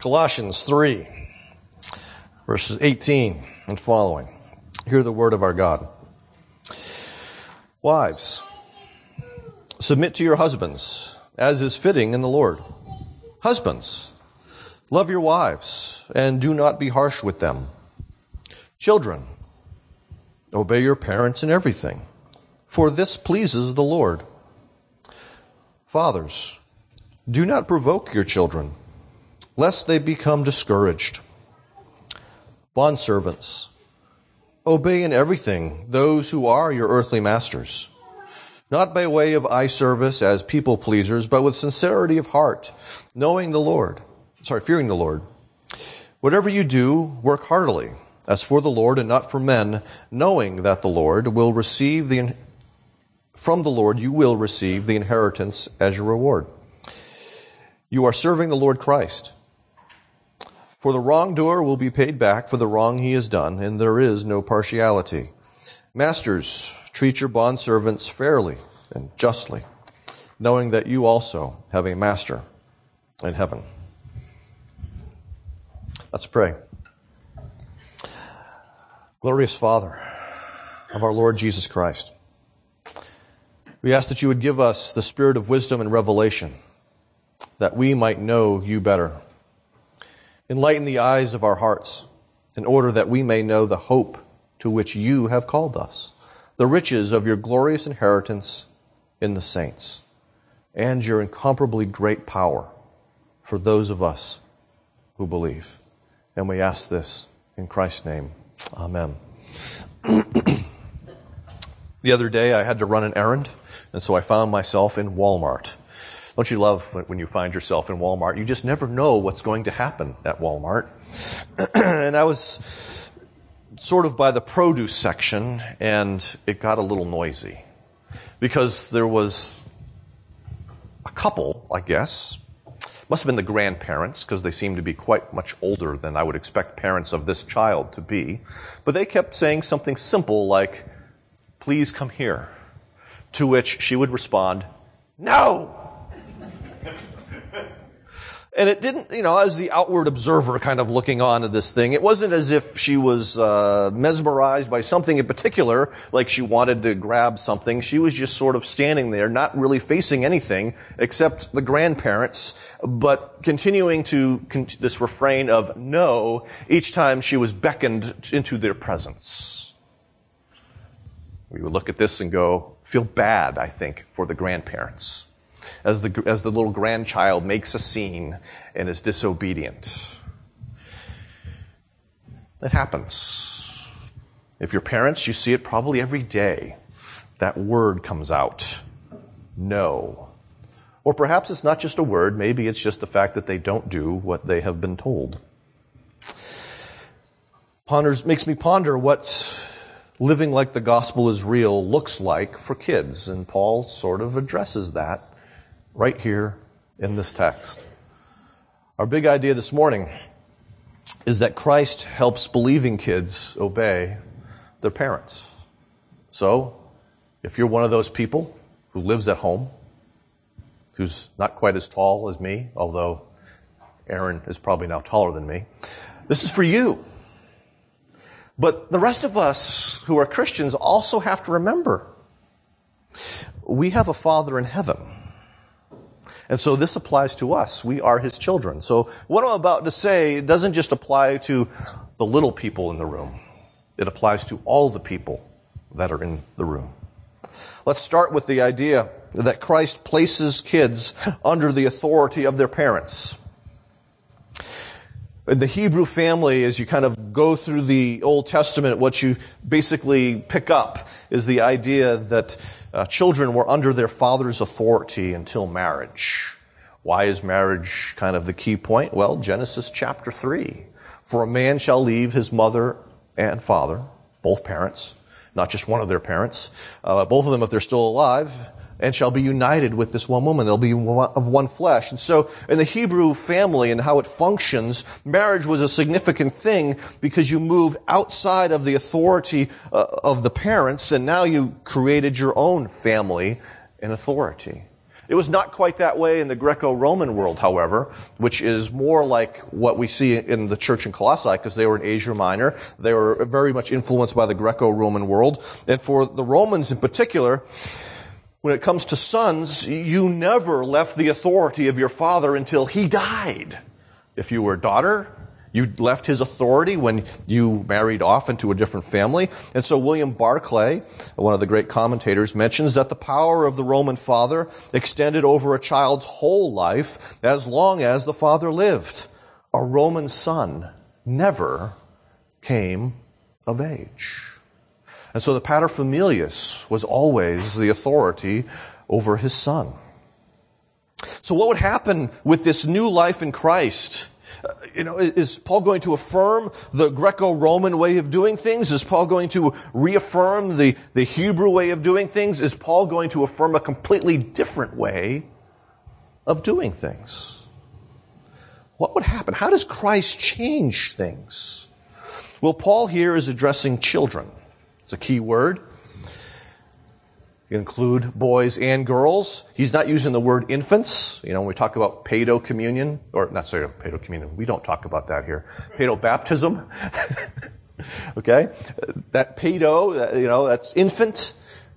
Colossians 3, verses 18 and following. Hear the word of our God. Wives, submit to your husbands, as is fitting in the Lord. Husbands, love your wives, and do not be harsh with them. Children, obey your parents in everything, for this pleases the Lord. Fathers, do not provoke your children lest they become discouraged. Bondservants, obey in everything those who are your earthly masters, not by way of eye service as people pleasers, but with sincerity of heart, knowing the Lord, sorry, fearing the Lord. Whatever you do, work heartily, as for the Lord and not for men, knowing that the Lord will receive the, from the Lord you will receive the inheritance as your reward. You are serving the Lord Christ. For the wrongdoer will be paid back for the wrong he has done, and there is no partiality. Masters, treat your bondservants fairly and justly, knowing that you also have a master in heaven. Let's pray. Glorious Father of our Lord Jesus Christ, we ask that you would give us the spirit of wisdom and revelation, that we might know you better Enlighten the eyes of our hearts in order that we may know the hope to which you have called us, the riches of your glorious inheritance in the saints, and your incomparably great power for those of us who believe. And we ask this in Christ's name. Amen. the other day I had to run an errand, and so I found myself in Walmart. Don't you love when you find yourself in Walmart? You just never know what's going to happen at Walmart. and I was sort of by the produce section, and it got a little noisy because there was a couple, I guess. Must have been the grandparents because they seemed to be quite much older than I would expect parents of this child to be. But they kept saying something simple like, please come here. To which she would respond, no! And it didn't, you know, as the outward observer kind of looking on at this thing, it wasn't as if she was uh, mesmerized by something in particular, like she wanted to grab something. She was just sort of standing there, not really facing anything except the grandparents, but continuing to con- this refrain of no each time she was beckoned into their presence. We would look at this and go, feel bad, I think, for the grandparents as the, as the little grandchild makes a scene and is disobedient. It happens. If you're parents, you see it probably every day. That word comes out. No. Or perhaps it's not just a word, maybe it's just the fact that they don't do what they have been told. Ponders, makes me ponder what living like the gospel is real looks like for kids, and Paul sort of addresses that right here in this text. Our big idea this morning is that Christ helps believing kids obey their parents. So, if you're one of those people who lives at home, who's not quite as tall as me, although Aaron is probably now taller than me, this is for you. But the rest of us who are Christians also have to remember we have a Father in heaven and so this applies to us. We are his children. So what I'm about to say doesn't just apply to the little people in the room. It applies to all the people that are in the room. Let's start with the idea that Christ places kids under the authority of their parents. In the Hebrew family, as you kind of go through the Old Testament, what you basically pick up is the idea that uh, children were under their father's authority until marriage. Why is marriage kind of the key point? Well, Genesis chapter 3. For a man shall leave his mother and father, both parents, not just one of their parents, uh, both of them if they're still alive, and shall be united with this one woman. They'll be of one flesh. And so in the Hebrew family and how it functions, marriage was a significant thing because you moved outside of the authority uh, of the parents and now you created your own family and authority. It was not quite that way in the Greco-Roman world, however, which is more like what we see in the church in Colossae, because they were in Asia Minor. They were very much influenced by the Greco-Roman world. And for the Romans in particular, when it comes to sons, you never left the authority of your father until he died. If you were a daughter, you left his authority when you married off into a different family. And so William Barclay, one of the great commentators, mentions that the power of the Roman father extended over a child's whole life as long as the father lived. A Roman son never came of age. And so the paterfamilias was always the authority over his son. So what would happen with this new life in Christ? Uh, you know, is Paul going to affirm the Greco-Roman way of doing things? Is Paul going to reaffirm the, the Hebrew way of doing things? Is Paul going to affirm a completely different way of doing things? What would happen? How does Christ change things? Well, Paul here is addressing children. It's a key word. Include boys and girls. He's not using the word infants. You know, when we talk about pedo communion, or not sorry, pedo communion, we don't talk about that here. Pedo baptism. okay? That pedo, you know, that's infant.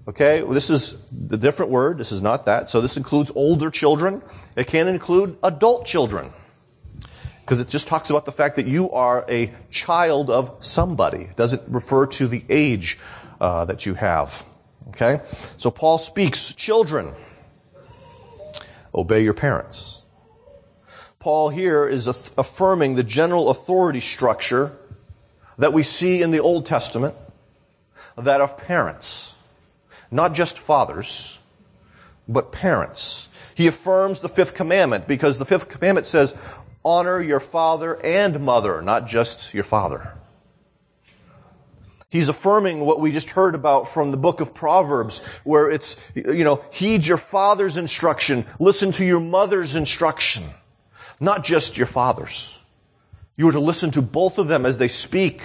Okay? Well, this is the different word. This is not that. So this includes older children. It can include adult children. Because it just talks about the fact that you are a child of somebody. It doesn't refer to the age uh, that you have. Okay? So Paul speaks, children, obey your parents. Paul here is affirming the general authority structure that we see in the Old Testament, that of parents. Not just fathers, but parents. He affirms the fifth commandment because the fifth commandment says, honor your father and mother, not just your father. He's affirming what we just heard about from the book of Proverbs, where it's, you know, heed your father's instruction, listen to your mother's instruction, not just your father's. You are to listen to both of them as they speak,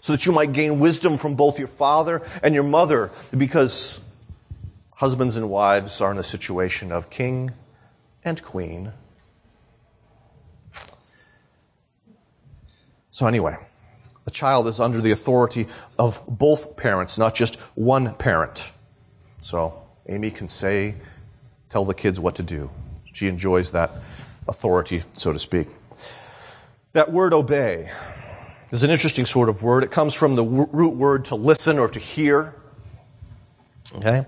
so that you might gain wisdom from both your father and your mother, because husbands and wives are in a situation of king and queen. So anyway, the child is under the authority of both parents, not just one parent. So Amy can say, tell the kids what to do. She enjoys that authority, so to speak. That word obey is an interesting sort of word. It comes from the root word to listen or to hear. Okay?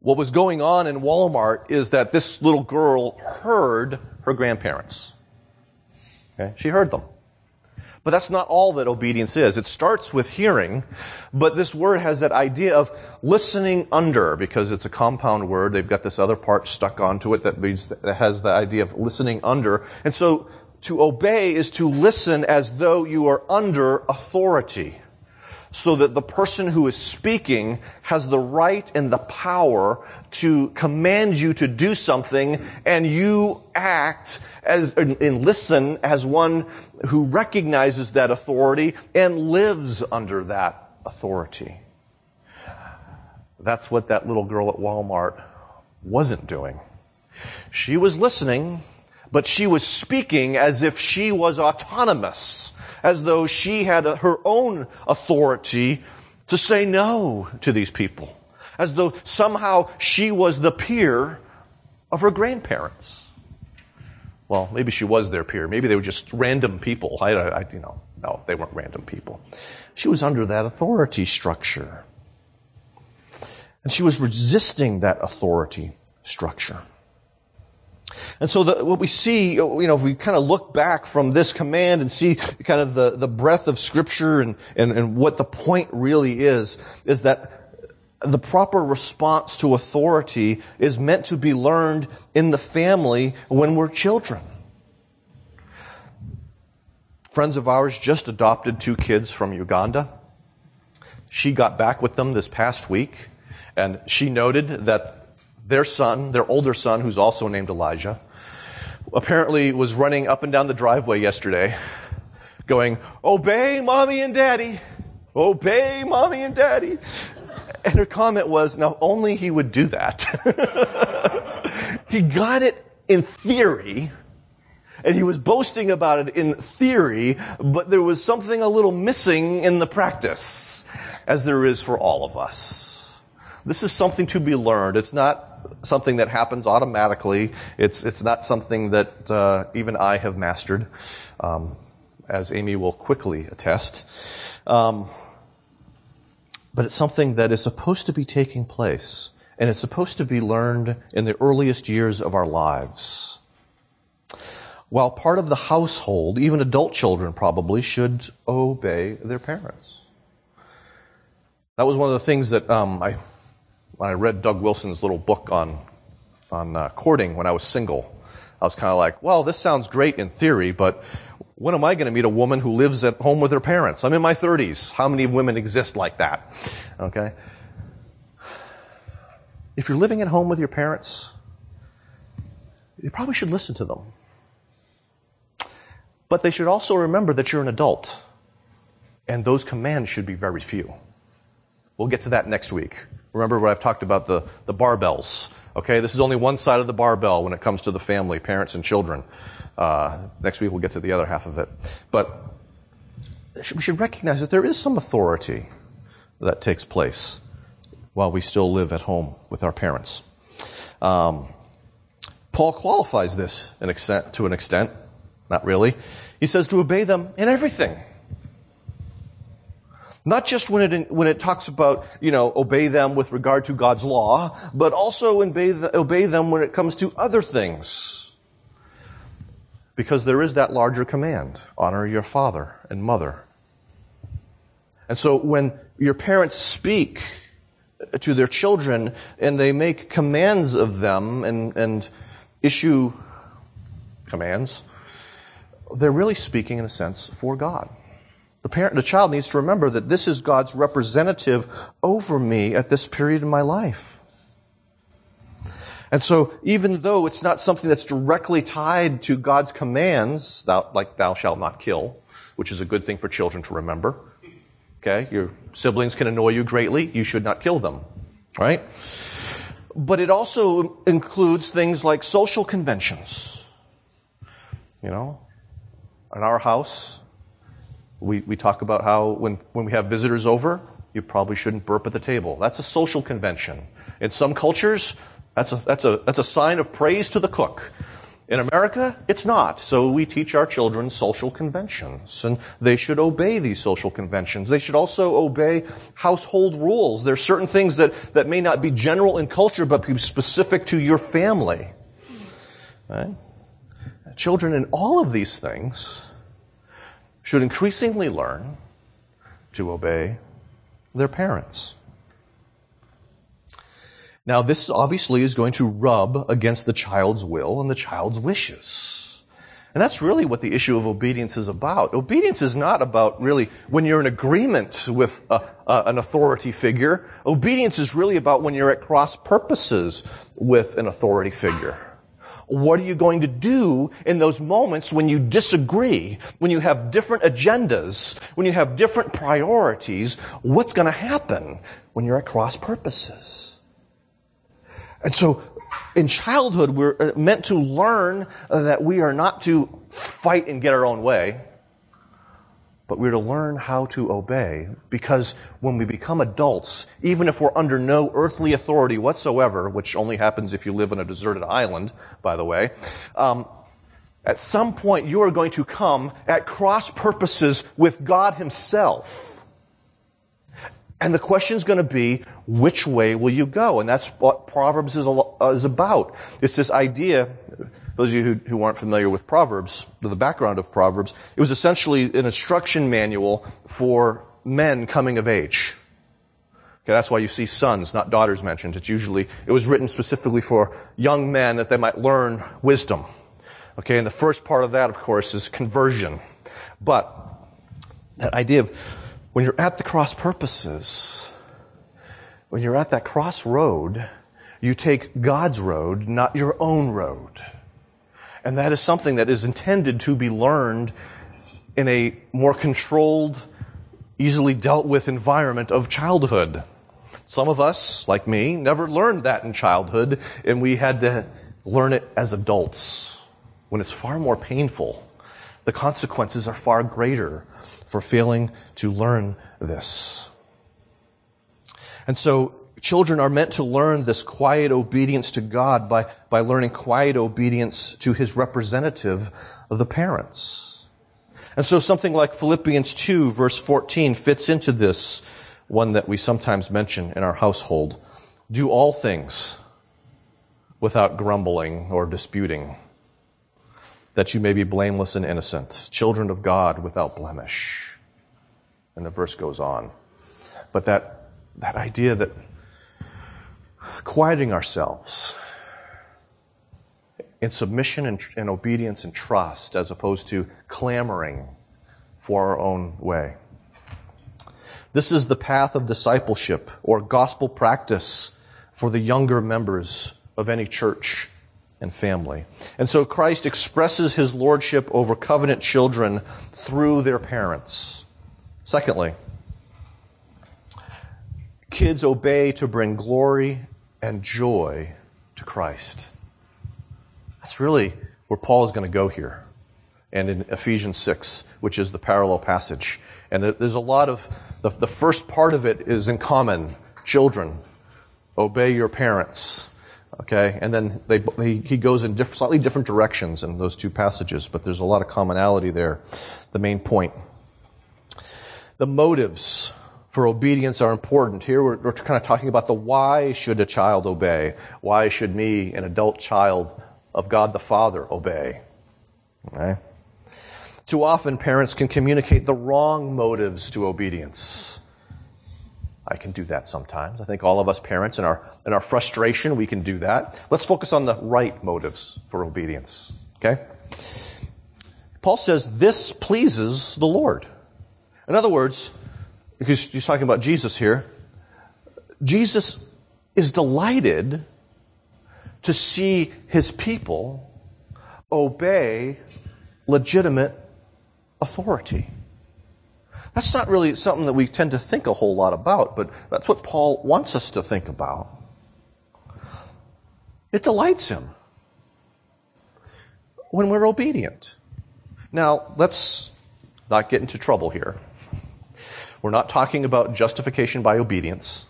What was going on in Walmart is that this little girl heard her grandparents. Okay? She heard them. But that's not all that obedience is. It starts with hearing, but this word has that idea of listening under because it's a compound word. They've got this other part stuck onto it that means that has the idea of listening under. And so to obey is to listen as though you are under authority so that the person who is speaking has the right and the power to command you to do something and you act as, and listen as one who recognizes that authority and lives under that authority. That's what that little girl at Walmart wasn't doing. She was listening, but she was speaking as if she was autonomous, as though she had her own authority to say no to these people as though somehow she was the peer of her grandparents. Well, maybe she was their peer. Maybe they were just random people. I, I, you know, no, they weren't random people. She was under that authority structure. And she was resisting that authority structure. And so the, what we see, you know, if we kind of look back from this command and see kind of the, the breadth of scripture and, and, and what the point really is, is that the proper response to authority is meant to be learned in the family when we're children. Friends of ours just adopted two kids from Uganda. She got back with them this past week, and she noted that their son, their older son, who's also named Elijah, apparently was running up and down the driveway yesterday, going, Obey mommy and daddy! Obey mommy and daddy! And her comment was, now only he would do that. he got it in theory, and he was boasting about it in theory, but there was something a little missing in the practice, as there is for all of us. This is something to be learned. It's not something that happens automatically. It's, it's not something that uh, even I have mastered, um, as Amy will quickly attest. Um, but it's something that is supposed to be taking place, and it's supposed to be learned in the earliest years of our lives. While part of the household, even adult children probably, should obey their parents. That was one of the things that um, I, when I read Doug Wilson's little book on on uh, courting when I was single, I was kind of like, well, this sounds great in theory, but when am I going to meet a woman who lives at home with her parents? I'm in my 30s. How many women exist like that? Okay. If you're living at home with your parents, you probably should listen to them. But they should also remember that you're an adult. And those commands should be very few. We'll get to that next week. Remember what I've talked about the, the barbells. Okay, this is only one side of the barbell when it comes to the family, parents and children. Uh, next week we'll get to the other half of it. But we should recognize that there is some authority that takes place while we still live at home with our parents. Um, Paul qualifies this an extent, to an extent, not really. He says to obey them in everything. Not just when it, when it talks about, you know, obey them with regard to God's law, but also obey, the, obey them when it comes to other things. Because there is that larger command honor your father and mother. And so when your parents speak to their children and they make commands of them and, and issue commands, they're really speaking, in a sense, for God. The parent, the child needs to remember that this is God's representative over me at this period in my life. And so, even though it's not something that's directly tied to God's commands, thou, like thou shalt not kill, which is a good thing for children to remember. Okay? Your siblings can annoy you greatly. You should not kill them. Right? But it also includes things like social conventions. You know? In our house, we, we talk about how when, when we have visitors over, you probably shouldn't burp at the table. That's a social convention. In some cultures, that's a, that's a, that's a sign of praise to the cook. In America, it's not. So we teach our children social conventions, and they should obey these social conventions. They should also obey household rules. There are certain things that, that may not be general in culture, but be specific to your family. Right? Children in all of these things should increasingly learn to obey their parents. Now, this obviously is going to rub against the child's will and the child's wishes. And that's really what the issue of obedience is about. Obedience is not about really when you're in agreement with a, a, an authority figure. Obedience is really about when you're at cross purposes with an authority figure. What are you going to do in those moments when you disagree, when you have different agendas, when you have different priorities? What's going to happen when you're at cross purposes? And so in childhood, we're uh, meant to learn that we are not to fight and get our own way, but we're to learn how to obey because when we become adults, even if we're under no earthly authority whatsoever, which only happens if you live on a deserted island, by the way, um, at some point you are going to come at cross purposes with God Himself. And the question is going to be, which way will you go? And that's what Proverbs is, is about. It's this idea, those of you who, who aren't familiar with Proverbs, the background of Proverbs, it was essentially an instruction manual for men coming of age. Okay, that's why you see sons, not daughters mentioned. It's usually, it was written specifically for young men that they might learn wisdom. Okay, and the first part of that, of course, is conversion. But that idea of when you're at the cross purposes, when you're at that crossroad, you take God's road, not your own road. And that is something that is intended to be learned in a more controlled, easily dealt with environment of childhood. Some of us, like me, never learned that in childhood, and we had to learn it as adults when it's far more painful. The consequences are far greater for failing to learn this. And so children are meant to learn this quiet obedience to God by, by learning quiet obedience to his representative, the parents. And so something like Philippians 2 verse 14 fits into this one that we sometimes mention in our household. Do all things without grumbling or disputing, that you may be blameless and innocent, children of God without blemish. And the verse goes on. But that, that idea that quieting ourselves in submission and, and obedience and trust as opposed to clamoring for our own way. This is the path of discipleship or gospel practice for the younger members of any church and family. And so Christ expresses his lordship over covenant children through their parents. Secondly, kids obey to bring glory and joy to Christ. That's really where Paul is going to go here. And in Ephesians 6, which is the parallel passage. And there's a lot of, the, the first part of it is in common. Children, obey your parents. Okay? And then they, he, he goes in diff, slightly different directions in those two passages, but there's a lot of commonality there. The main point. The motives for obedience are important. Here we're, we're, kind of talking about the why should a child obey? Why should me, an adult child of God the Father, obey? Okay? Too often parents can communicate the wrong motives to obedience. I can do that sometimes. I think all of us parents in our, in our frustration, we can do that. Let's focus on the right motives for obedience. Okay? Paul says this pleases the Lord. In other words, because he's talking about Jesus here, Jesus is delighted to see his people obey legitimate authority. That's not really something that we tend to think a whole lot about, but that's what Paul wants us to think about. It delights him when we're obedient. Now, let's not get into trouble here. We're not talking about justification by obedience.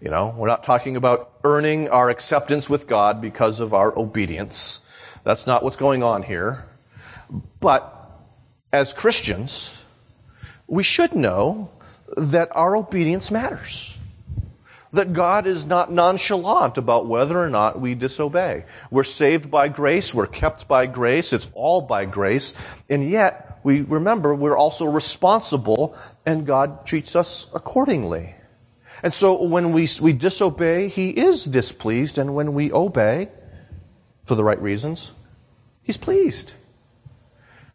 You know, we're not talking about earning our acceptance with God because of our obedience. That's not what's going on here. But as Christians, we should know that our obedience matters. That God is not nonchalant about whether or not we disobey. We're saved by grace, we're kept by grace, it's all by grace, and yet we remember we're also responsible and God treats us accordingly. And so when we, we disobey, He is displeased, and when we obey, for the right reasons, He's pleased.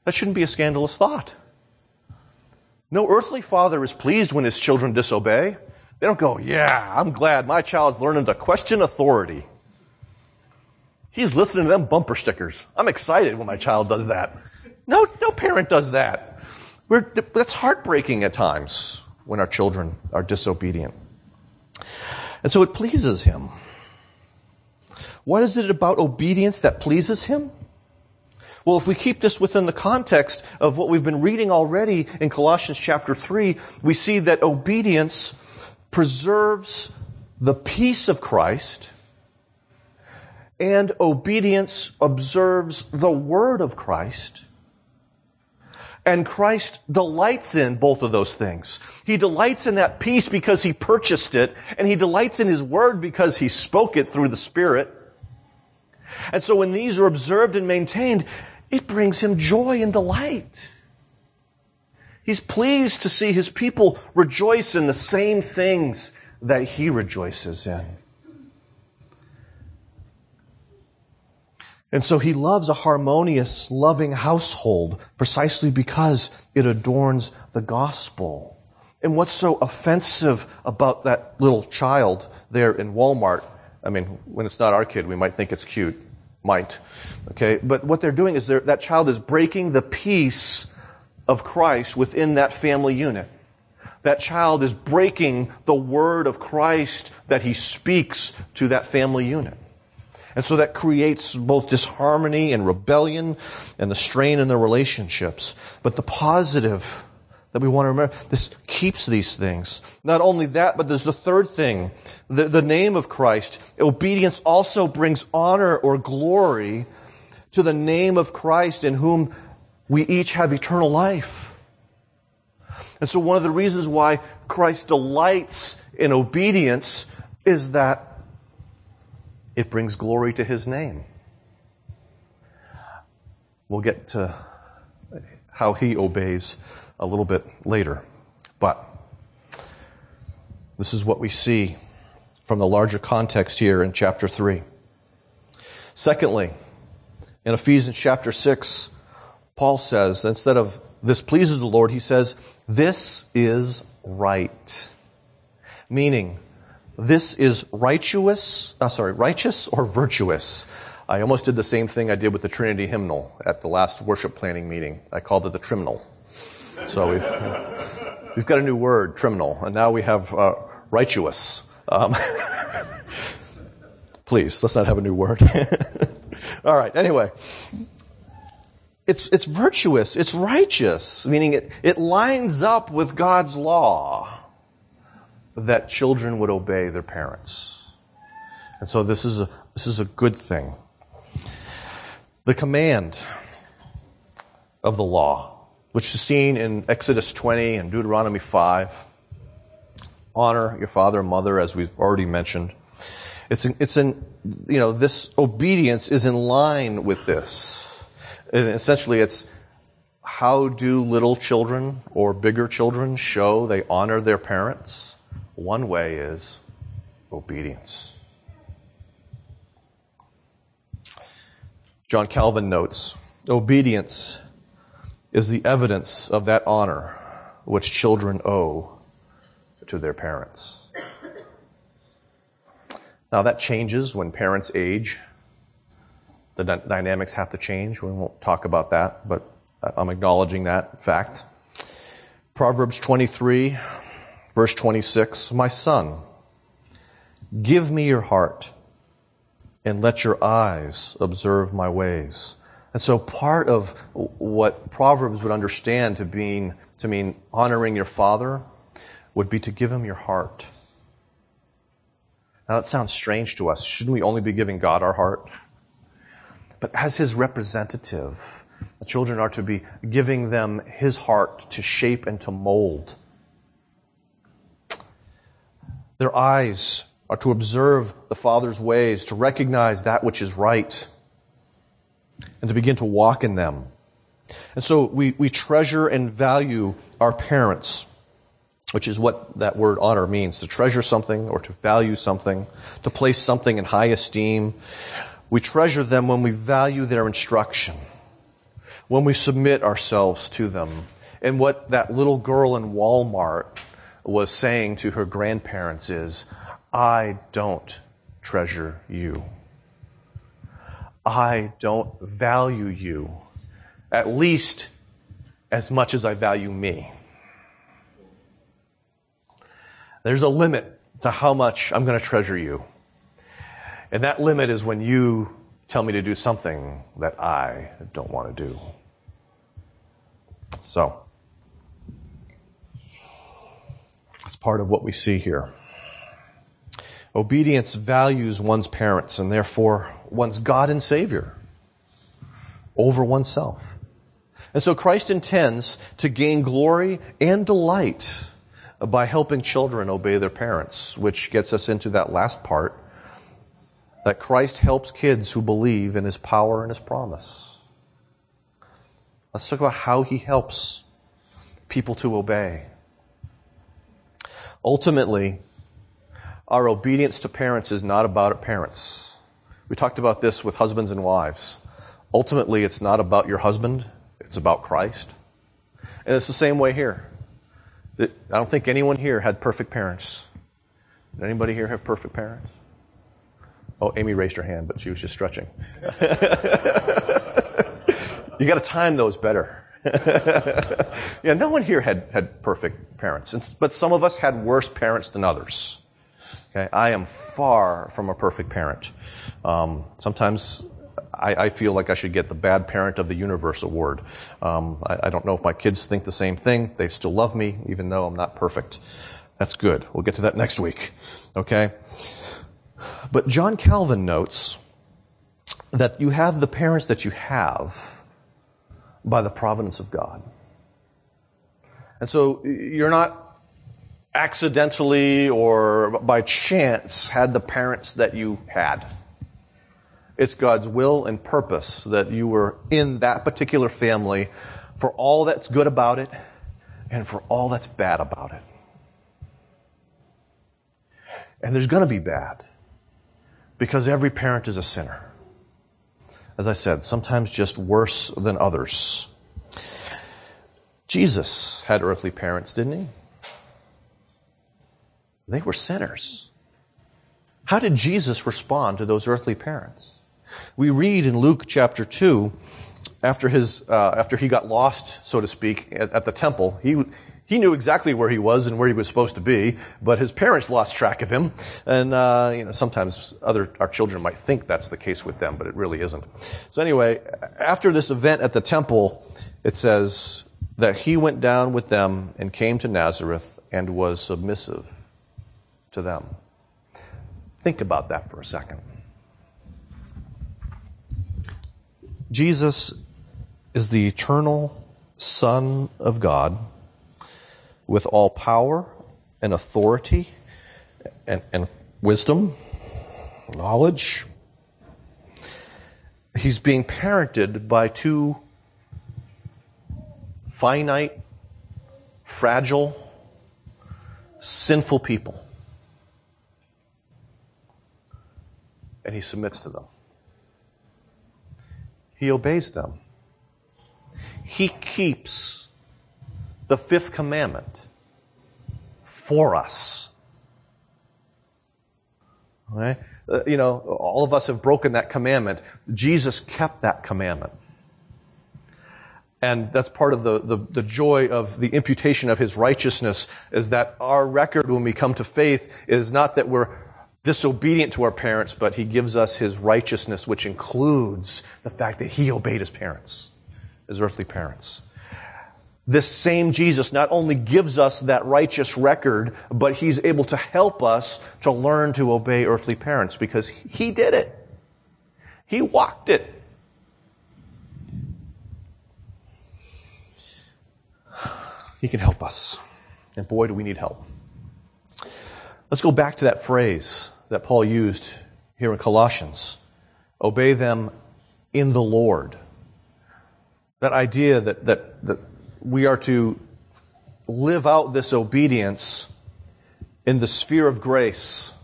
That shouldn't be a scandalous thought. No earthly father is pleased when his children disobey. They don't go, yeah, I'm glad my child's learning to question authority. He's listening to them bumper stickers. I'm excited when my child does that. No, no parent does that. We're, that's heartbreaking at times when our children are disobedient. And so it pleases him. What is it about obedience that pleases him? Well, if we keep this within the context of what we've been reading already in Colossians chapter 3, we see that obedience preserves the peace of Christ and obedience observes the word of Christ and Christ delights in both of those things. He delights in that peace because he purchased it, and he delights in his word because he spoke it through the Spirit. And so when these are observed and maintained, it brings him joy and delight. He's pleased to see his people rejoice in the same things that he rejoices in. And so he loves a harmonious, loving household precisely because it adorns the gospel. And what's so offensive about that little child there in Walmart? I mean, when it's not our kid, we might think it's cute. Might. Okay? But what they're doing is they're, that child is breaking the peace of Christ within that family unit. That child is breaking the word of Christ that he speaks to that family unit. And so that creates both disharmony and rebellion and the strain in the relationships. But the positive that we want to remember, this keeps these things. Not only that, but there's the third thing. The, the name of Christ. Obedience also brings honor or glory to the name of Christ in whom we each have eternal life. And so one of the reasons why Christ delights in obedience is that it brings glory to his name. We'll get to how he obeys a little bit later. But this is what we see from the larger context here in chapter 3. Secondly, in Ephesians chapter 6, Paul says, instead of this pleases the Lord, he says, this is right. Meaning, this is righteous, uh, sorry, righteous or virtuous. I almost did the same thing I did with the Trinity hymnal at the last worship planning meeting. I called it the trimnal. So we've, we've got a new word, trimnal, and now we have uh, righteous. Um, please, let's not have a new word. All right, anyway. It's, it's virtuous, it's righteous, meaning it, it lines up with God's law that children would obey their parents. And so this is a, this is a good thing. The command of the law, which is seen in Exodus 20 and Deuteronomy 5, honor your father and mother, as we've already mentioned. It's it's in, you know, this obedience is in line with this. And essentially, it's how do little children or bigger children show they honor their parents? One way is obedience. John Calvin notes obedience is the evidence of that honor which children owe to their parents. Now, that changes when parents age. The dynamics have to change. We won't talk about that, but uh, I'm acknowledging that fact. Proverbs 23 Verse 26, my son, give me your heart and let your eyes observe my ways. And so part of what Proverbs would understand to mean, to mean honoring your father would be to give him your heart. Now that sounds strange to us. Shouldn't we only be giving God our heart? But as his representative, the children are to be giving them his heart to shape and to mold their eyes are to observe the Father's ways, to recognize that which is right, and to begin to walk in them. And so we, we treasure and value our parents, which is what that word honor means to treasure something or to value something, to place something in high esteem. We treasure them when we value their instruction, when we submit ourselves to them. And what that little girl in Walmart was saying to her grandparents is, I don't treasure you. I don't value you, at least as much as I value me. There's a limit to how much I'm going to treasure you. And that limit is when you tell me to do something that I don't want to do. So, It's part of what we see here. Obedience values one's parents and therefore one's God and Savior over oneself. And so Christ intends to gain glory and delight by helping children obey their parents, which gets us into that last part that Christ helps kids who believe in his power and his promise. Let's talk about how he helps people to obey. Ultimately, our obedience to parents is not about parents. We talked about this with husbands and wives. Ultimately, it's not about your husband, it's about Christ. And it's the same way here. I don't think anyone here had perfect parents. Did anybody here have perfect parents? Oh, Amy raised her hand, but she was just stretching. you got to time those better. yeah, no one here had, had perfect parents, but some of us had worse parents than others. Okay? I am far from a perfect parent. Um, sometimes I, I, feel like I should get the Bad Parent of the Universe award. Um, I, I, don't know if my kids think the same thing. They still love me, even though I'm not perfect. That's good. We'll get to that next week. Okay? But John Calvin notes that you have the parents that you have by the providence of God. And so you're not accidentally or by chance had the parents that you had. It's God's will and purpose that you were in that particular family for all that's good about it and for all that's bad about it. And there's going to be bad because every parent is a sinner. As I said, sometimes just worse than others. Jesus had earthly parents, didn't he? They were sinners. How did Jesus respond to those earthly parents? We read in Luke chapter 2, after, his, uh, after he got lost, so to speak, at, at the temple, he, he knew exactly where he was and where he was supposed to be, but his parents lost track of him. And uh, you know, sometimes other our children might think that's the case with them, but it really isn't. So anyway, after this event at the temple, it says that he went down with them and came to Nazareth and was submissive to them. Think about that for a second. Jesus is the eternal Son of God with all power and authority and, and wisdom, knowledge. He's being parented by two finite, fragile, sinful people. And he submits to them. He obeys them. He keeps the fifth commandment for us. Okay? Uh, you know, all of us have broken that commandment. Jesus kept that commandment. And that's part of the, the, the, joy of the imputation of his righteousness is that our record when we come to faith is not that we're disobedient to our parents, but he gives us his righteousness, which includes the fact that he obeyed his parents, his earthly parents. This same Jesus not only gives us that righteous record, but he's able to help us to learn to obey earthly parents because he did it. He walked it. He can help us. And boy, do we need help. Let's go back to that phrase that Paul used here in Colossians obey them in the Lord. That idea that, that, that we are to live out this obedience in the sphere of grace.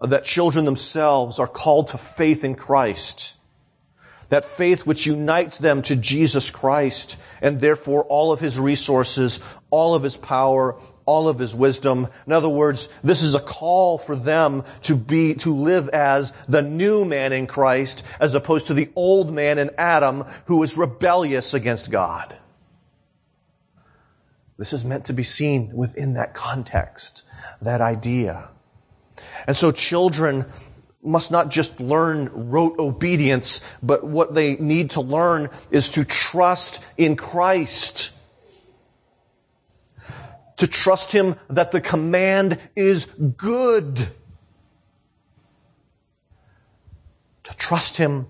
That children themselves are called to faith in Christ. That faith which unites them to Jesus Christ and therefore all of his resources, all of his power, all of his wisdom. In other words, this is a call for them to be, to live as the new man in Christ as opposed to the old man in Adam who was rebellious against God. This is meant to be seen within that context, that idea. And so children must not just learn rote obedience, but what they need to learn is to trust in Christ to trust Him that the command is good. To trust Him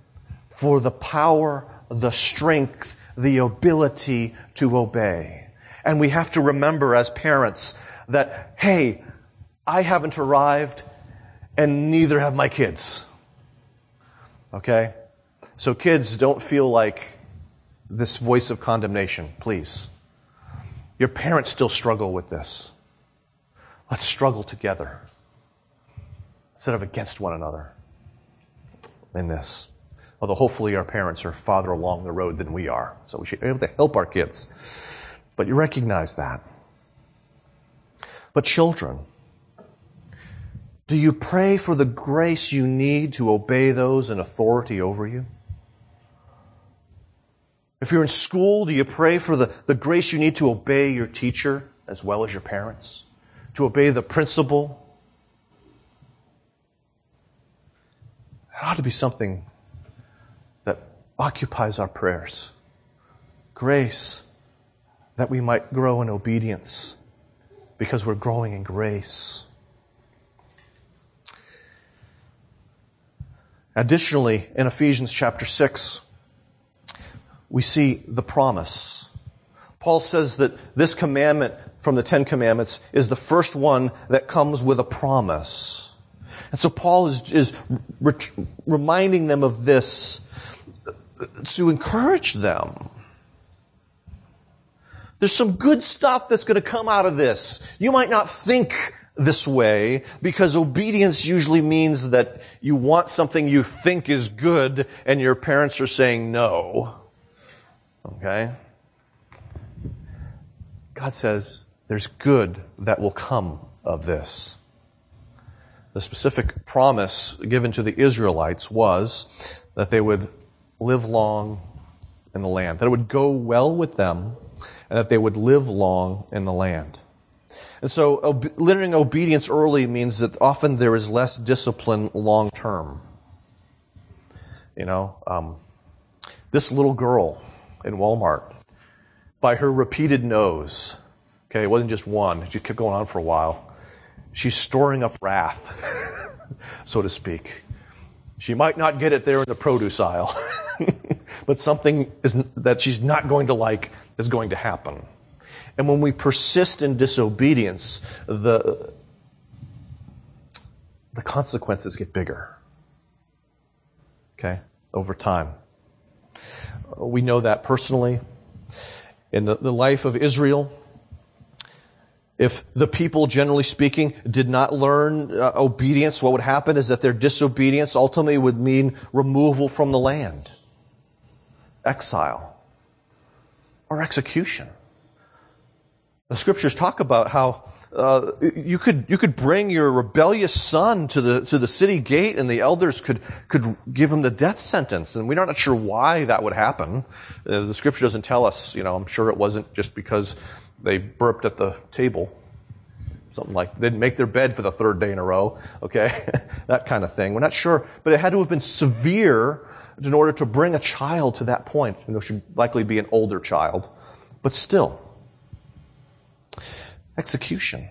for the power, the strength, the ability to obey. And we have to remember as parents that, hey, I haven't arrived and neither have my kids. Okay? So kids, don't feel like this voice of condemnation, please. Your parents still struggle with this. Let's struggle together instead of against one another in this. Although hopefully our parents are farther along the road than we are, so we should be able to help our kids. But you recognize that. But children, do you pray for the grace you need to obey those in authority over you? If you're in school, do you pray for the, the grace you need to obey your teacher as well as your parents, to obey the principal? It ought to be something that occupies our prayers. Grace that we might grow in obedience because we're growing in grace. Additionally, in Ephesians chapter 6, we see the promise. Paul says that this commandment from the Ten Commandments is the first one that comes with a promise. And so Paul is, is re- reminding them of this to encourage them. There's some good stuff that's going to come out of this. You might not think this way because obedience usually means that you want something you think is good and your parents are saying no. Okay? God says there's good that will come of this. The specific promise given to the Israelites was that they would live long in the land, that it would go well with them, and that they would live long in the land. And so ob- learning obedience early means that often there is less discipline long term. You know, um, this little girl in Walmart, by her repeated no's, okay, it wasn't just one, she kept going on for a while. She's storing up wrath, so to speak. She might not get it there in the produce aisle, but something is, that she's not going to like is going to happen. And when we persist in disobedience, the, the consequences get bigger. Okay? Over time. We know that personally. In the, the life of Israel, if the people, generally speaking, did not learn uh, obedience, what would happen is that their disobedience ultimately would mean removal from the land, exile, or execution. The scriptures talk about how uh, you could you could bring your rebellious son to the to the city gate, and the elders could could give him the death sentence. And we're not sure why that would happen. Uh, the scripture doesn't tell us. You know, I'm sure it wasn't just because they burped at the table, something like they didn't make their bed for the third day in a row. Okay, that kind of thing. We're not sure, but it had to have been severe in order to bring a child to that point. And it should likely be an older child, but still execution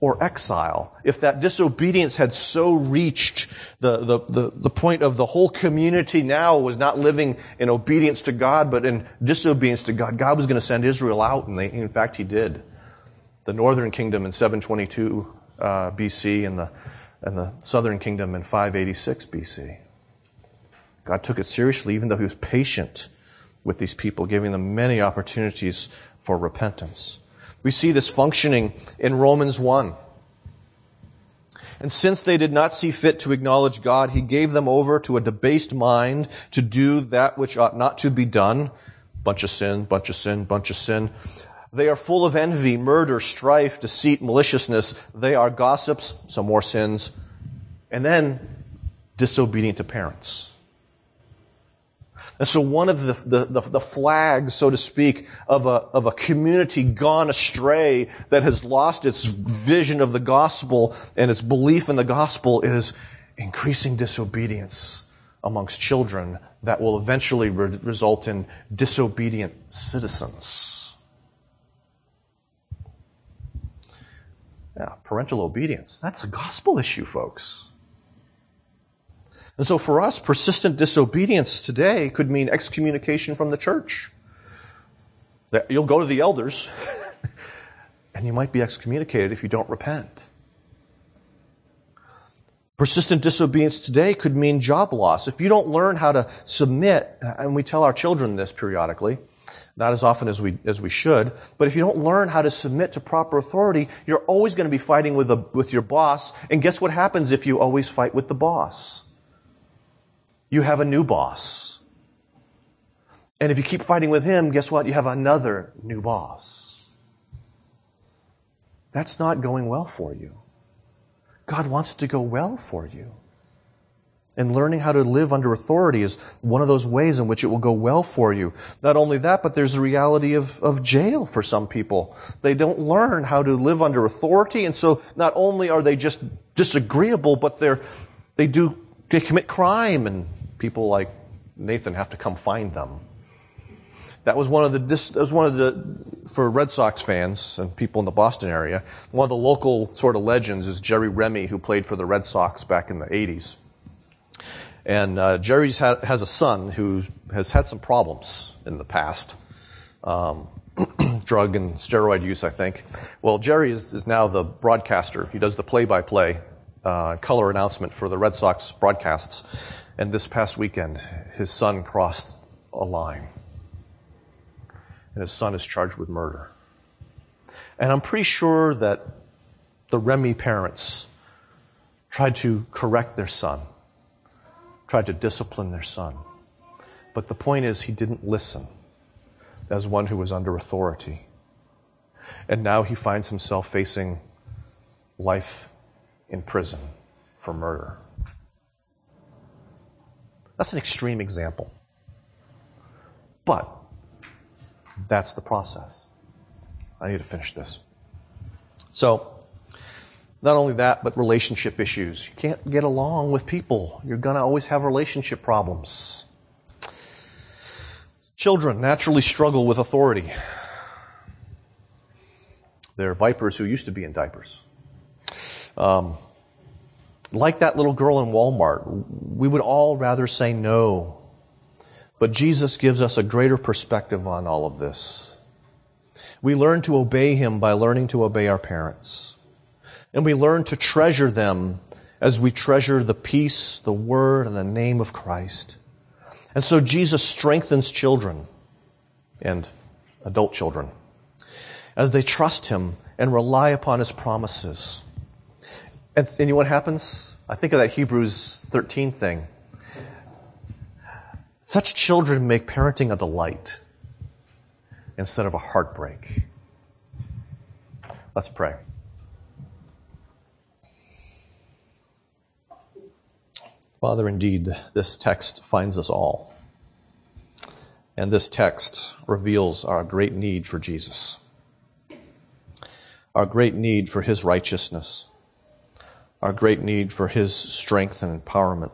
or exile. If that disobedience had so reached the, the, the, the, point of the whole community now was not living in obedience to God, but in disobedience to God, God was going to send Israel out, and they, in fact, He did. The northern kingdom in 722 uh, BC and the, and the southern kingdom in 586 BC. God took it seriously, even though He was patient with these people, giving them many opportunities for repentance. We see this functioning in Romans 1. And since they did not see fit to acknowledge God, he gave them over to a debased mind to do that which ought not to be done. Bunch of sin, bunch of sin, bunch of sin. They are full of envy, murder, strife, deceit, maliciousness. They are gossips, some more sins. And then disobedient to parents. And so one of the, the, the, flags, so to speak, of a, of a community gone astray that has lost its vision of the gospel and its belief in the gospel is increasing disobedience amongst children that will eventually re- result in disobedient citizens. Yeah, parental obedience. That's a gospel issue, folks. And so for us, persistent disobedience today could mean excommunication from the church. You'll go to the elders, and you might be excommunicated if you don't repent. Persistent disobedience today could mean job loss. If you don't learn how to submit, and we tell our children this periodically, not as often as we, as we should, but if you don't learn how to submit to proper authority, you're always going to be fighting with, with your boss. And guess what happens if you always fight with the boss? You have a new boss. And if you keep fighting with him, guess what? You have another new boss. That's not going well for you. God wants it to go well for you. And learning how to live under authority is one of those ways in which it will go well for you. Not only that, but there's the reality of, of jail for some people. They don't learn how to live under authority, and so not only are they just disagreeable, but they're, they do they commit crime, and people like Nathan have to come find them. That was one of the, that was one of the, for Red Sox fans and people in the Boston area, one of the local sort of legends is Jerry Remy, who played for the Red Sox back in the 80s. And uh, Jerry has a son who has had some problems in the past. Um, drug and steroid use, I think. Well, Jerry is, is now the broadcaster. He does the play-by-play uh, color announcement for the Red Sox broadcasts. And this past weekend, his son crossed a line and his son is charged with murder. And I'm pretty sure that the Remy parents tried to correct their son, tried to discipline their son. But the point is, he didn't listen as one who was under authority. And now he finds himself facing life in prison for murder. That's an extreme example. But that's the process. I need to finish this. So, not only that, but relationship issues. You can't get along with people. You're going to always have relationship problems. Children naturally struggle with authority. They're vipers who used to be in diapers. Um, like that little girl in Walmart, we would all rather say no but Jesus gives us a greater perspective on all of this. We learn to obey Him by learning to obey our parents. And we learn to treasure them as we treasure the peace, the word, and the name of Christ. And so Jesus strengthens children and adult children as they trust Him and rely upon His promises. And, you know what happens? I think of that Hebrews 13 thing. Such children make parenting a delight instead of a heartbreak. Let's pray. Father, indeed, this text finds us all. And this text reveals our great need for Jesus, our great need for his righteousness, our great need for his strength and empowerment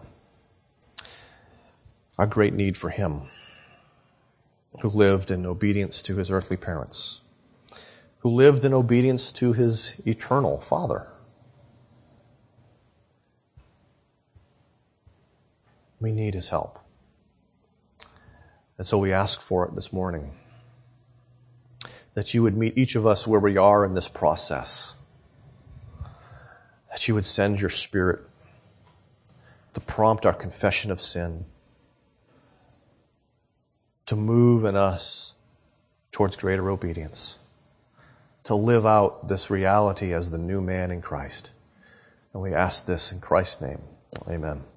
our great need for him, who lived in obedience to his earthly parents, who lived in obedience to his eternal Father. We need his help. And so we ask for it this morning. That you would meet each of us where we are in this process. That you would send your Spirit to prompt our confession of sin to move in us towards greater obedience, to live out this reality as the new man in Christ. And we ask this in Christ's name. Amen.